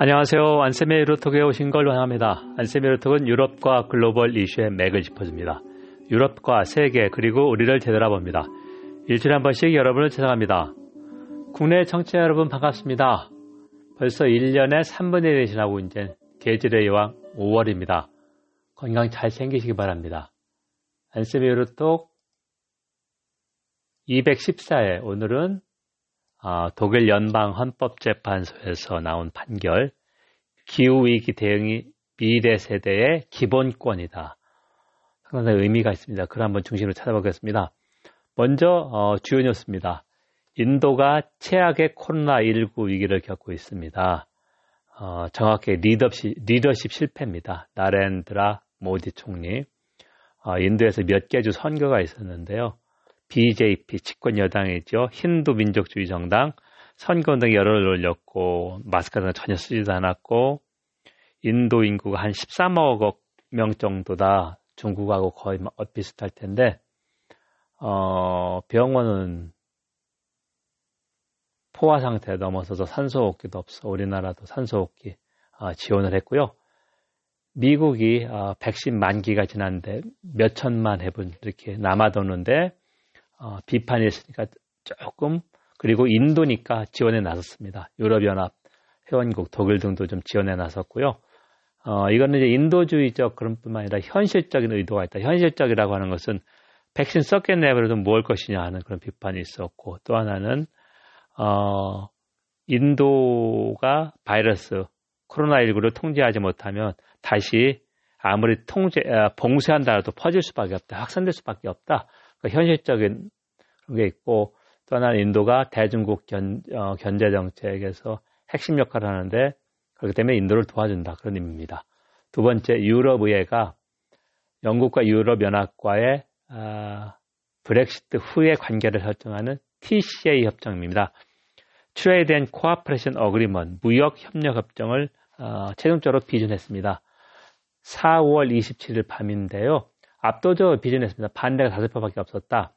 안녕하세요. 안세미 루톡에 오신 걸 환영합니다. 안세미 루톡은 유럽과 글로벌 이슈의 맥을 짚어줍니다. 유럽과 세계 그리고 우리를 되돌아봅니다. 일주일에 한 번씩 여러분을 찾아갑니다. 국내 청취자 여러분 반갑습니다. 벌써 1년에 3분의 1이 지나고 이제 계절의 여왕 5월입니다. 건강 잘 챙기시기 바랍니다. 안세미 루톡 214회 오늘은 어, 독일 연방 헌법재판소에서 나온 판결 기후위기 대응이 미래 세대의 기본권이다. 상당히 의미가 있습니다. 그걸 한번 중심으로 찾아보겠습니다. 먼저 어, 주요 뉴스입니다. 인도가 최악의 코로나19 위기를 겪고 있습니다. 어, 정확히 리더십, 리더십 실패입니다. 나렌드라 모디 총리. 어, 인도에서 몇 개 주 선거가 있었는데요. BJP 집권 여당이죠. 힌두 민족주의 정당 선거 운동 여론을 올렸고 마스크 등 전혀 쓰지도 않았고 인도 인구가 한 13억 명 정도다. 중국하고 거의 비슷할 텐데 어, 병원은 포화 상태에 넘어서서 산소호흡기도 없어. 우리나라도 산소호흡기 어, 지원을 했고요. 미국이 어, 백신 만기가 지났는데 몇 천만 회분 이렇게 남아도는데 어, 비판이 있으니까 조금 그리고 인도니까 지원에 나섰습니다. 유럽연합 회원국 독일 등도 좀 지원에 나섰고요. 어, 이거는 이제 인도주의적 그런 뿐만 아니라 현실적인 의도가 있다. 현실적이라고 하는 것은 백신 썼겠네 그래도 뭘 것이냐 하는 그런 비판이 있었고 또 하나는 어, 인도가 바이러스 코로나19를 통제하지 못하면 다시 아무리 통제 아, 봉쇄한다라도 퍼질 수밖에 없다. 확산될 수밖에 없다. 그러니까 현실적인 게 있고 또 하나는 인도가 대중국 견, 어, 견제 정책에서 핵심 역할을 하는데 그렇기 때문에 인도를 도와준다 그런 의미입니다. 두 번째 유럽 의회가 영국과 유럽 연합과의 아, 브렉시트 후의 관계를 설정하는 TCA 협정입니다. Trade and Cooperation Agreement 무역 협력 협정을 어, 최종적으로 비준했습니다. 4월 27일 밤인데요. 압도적으로 비준했습니다. 반대가 다섯 표밖에 없었다.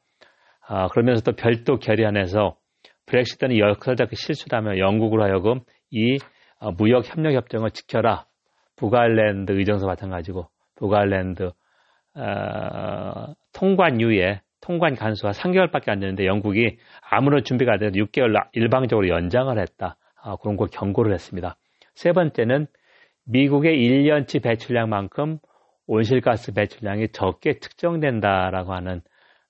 아, 그러면서 또 별도 결의안에서 브렉시트는 역사적 실수라며 영국으로 하여금 이 어, 무역 협력 협정을 지켜라. 북아일랜드 의정서 마찬가지고 북아일랜드 어, 통관 유예, 통관 간수가 3개월밖에 안 되는데 영국이 아무런 준비가 안 돼서 6개월 일방적으로 연장을 했다. 아, 그런 걸 경고를 했습니다. 세 번째는 미국의 1년치 배출량만큼 온실가스 배출량이 적게 측정된다라고 하는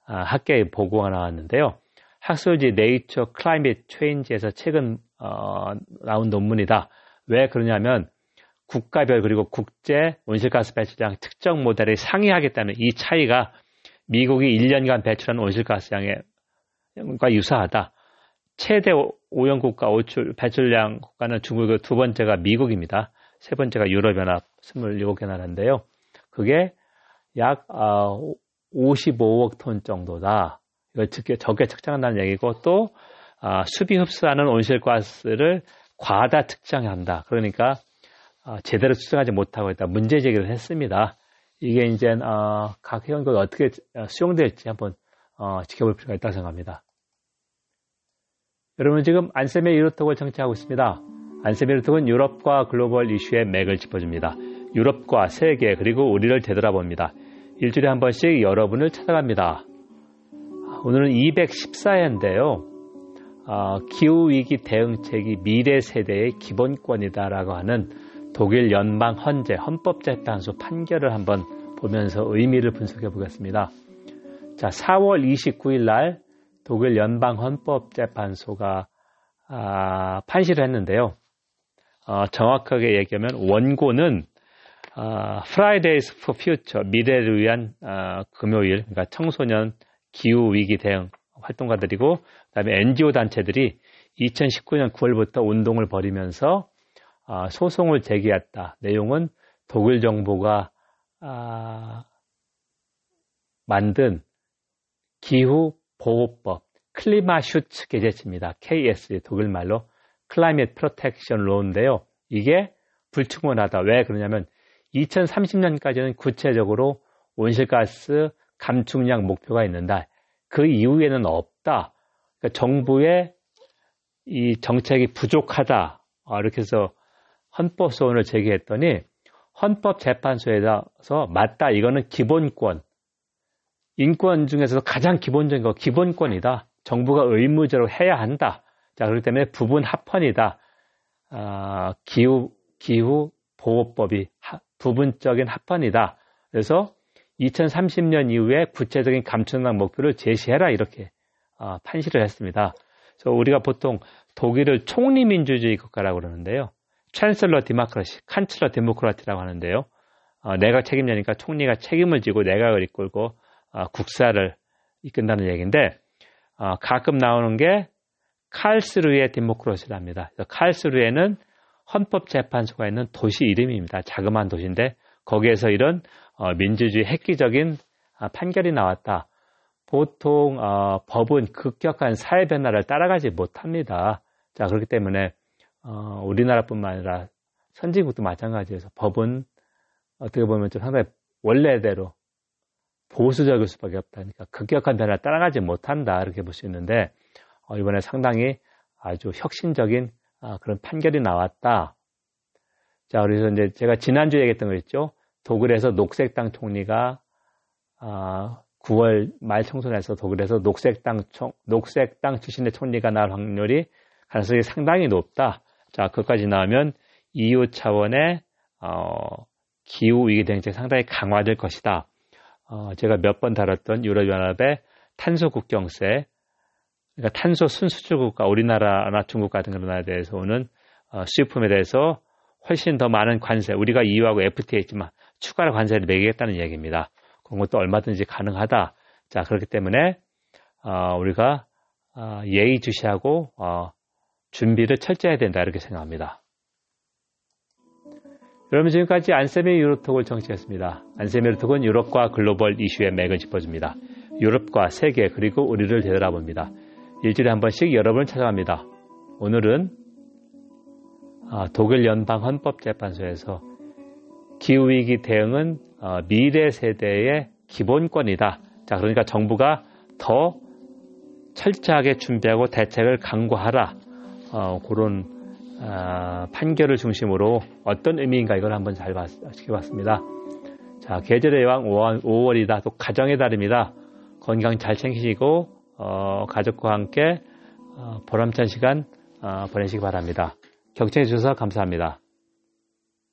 아, 학계의 보고가 나왔는데요. 학술지 Nature Climate Change에서 최근 어, 나온 논문이다. 왜 그러냐면 국가별 그리고 국제 온실가스 배출량 특정 모델이 상이하겠다는 이 차이가 미국이 1년간 배출한 온실가스 양과 유사하다. 최대 오염 국가 오출 배출량 국가는 중국의 두 번째가 미국입니다. 세 번째가 유럽연합 27개 나라인데요. 그게 약 55억 어, 톤 정도다. 이걸 적게, 적게 측정한다는 얘기고 또 아, 수비 흡수하는 온실가스를 과다 측정한다. 그러니까 어, 제대로 측정하지 못하고 있다. 문제 제기를 했습니다. 이게 이제 어, 각 회원국이 어떻게 수용될지 한번 어, 지켜볼 필요가 있다고 생각합니다. 여러분 지금 안세메 유로톡을 청취하고 있습니다. 안세메 유로톡은 유럽과 글로벌 이슈의 맥을 짚어줍니다. 유럽과 세계 그리고 우리를 되돌아봅니다. 일주일에 한 번씩 여러분을 찾아갑니다. 오늘은 214회인데요. 어, 기후위기 대응책이 미래 세대의 기본권이다라고 하는 독일 연방 헌재 헌법재판소 판결을 한번 보면서 의미를 분석해 보겠습니다. 자, 4월 29일 날 독일 연방 헌법재판소가 아, 판시를 했는데요. 어, 정확하게 얘기하면 원고는 어, Fridays for Future 미래를 위한 어, 금요일 그러니까 청소년 기후 위기 대응 활동가들이고 그다음에 NGO 단체들이 2019년 9월부터 운동을 벌이면서 어, 소송을 제기했다. 내용은 독일 정부가 아, 만든 기후 보호법 Klimaschutzgesetz입니다. KS 독일 말로 Climate Protection Law인데요. 이게 불충분하다. 왜 그러냐면 2030년까지는 구체적으로 온실가스 감축량 목표가 있는데 그 이후에는 없다. 그러니까 정부의 이 정책이 부족하다. 아, 이렇게 해서 헌법 소원을 제기했더니 헌법재판소에서 맞다. 이거는 기본권. 인권 중에서도 가장 기본적인 거 기본권이다. 정부가 의무적으로 해야 한다. 자, 그렇기 때문에 부분 합헌이다. 아, 기후, 기후 보호법이 하, 부분적인 합헌이다. 그래서 2030년 이후에 구체적인 감천당 목표를 제시해라. 이렇게 아, 판시를 했습니다. 그래서 우리가 보통 독일을 총리 민주주의 국가라고 그러는데요. 챈슬러 디마크라시, 칸슬러 데모크라티라고 하는데요. 어, 내가 책임자니까 총리가 책임을 지고 내각을 이끌고 어, 국사를 이끈다는 얘기인데 어, 가끔 나오는 게 칼스루의 디모크라시랍니다. 칼스루에는 헌법재판소가 있는 도시 이름입니다. 자그마한 도시인데 거기에서 이런 어, 민주주의 획기적인 아, 판결이 나왔다. 보통 어, 법은 급격한 사회 변화를 따라가지 못합니다. 자 그렇기 때문에 어, 우리나라뿐만 아니라 선진국도 마찬가지에서 법은 어떻게 보면 좀 상당히 원래대로 보수적일 수밖에 없다니까 급격한 변화를 따라가지 못한다 이렇게 볼 수 있는데 어, 이번에 상당히 아주 혁신적인 아, 그런 판결이 나왔다. 자 그래서 이제 제가 지난주에 얘기했던 거 있죠. 독일에서 녹색당 총리가 아, 9월 말 총선에서 독일에서 녹색당 총, 녹색당 출신의 총리가 나올 확률이 가능성이 상당히 높다. 자, 그것까지 나오면 EU 차원의 어, 기후 위기 대응책 상당히 강화될 것이다. 어, 제가 몇 번 다뤘던 유럽연합의 탄소 국경세, 그러니까 탄소 순수출 국가, 우리나라나 중국 같은 그런 나라에 대해서 오는 어, 수입품에 대해서 훨씬 더 많은 관세, 우리가 EU하고 FTA 있지만 추가로 관세를 매기겠다는 얘기입니다. 그런 것도 얼마든지 가능하다. 자, 그렇기 때문에 어, 우리가 어, 예의주시하고 어, 준비를 철저해야 된다 이렇게 생각합니다. 여러분 지금까지 안세미 유로톡을 정치했습니다. 안세미 유로톡은 유럽과 글로벌 이슈의 맥을 짚어줍니다. 유럽과 세계 그리고 우리를 되돌아봅니다. 일주일에 한 번씩 여러분을 찾아갑니다. 오늘은 아, 독일 연방 헌법재판소에서 기후위기 대응은 어, 미래 세대의 기본권이다. 자, 그러니까 정부가 더 철저하게 준비하고 대책을 강구하라. 어, 그런 어, 판결을 중심으로 어떤 의미인가 이걸 한번 잘 봤, 지켜봤습니다. 자, 계절의 왕 5월, 5월이다. 또 가정의 달입니다. 건강 잘 챙기시고 어, 가족과 함께 어, 보람찬 시간 어, 보내시기 바랍니다. 경청해 주셔서 감사합니다.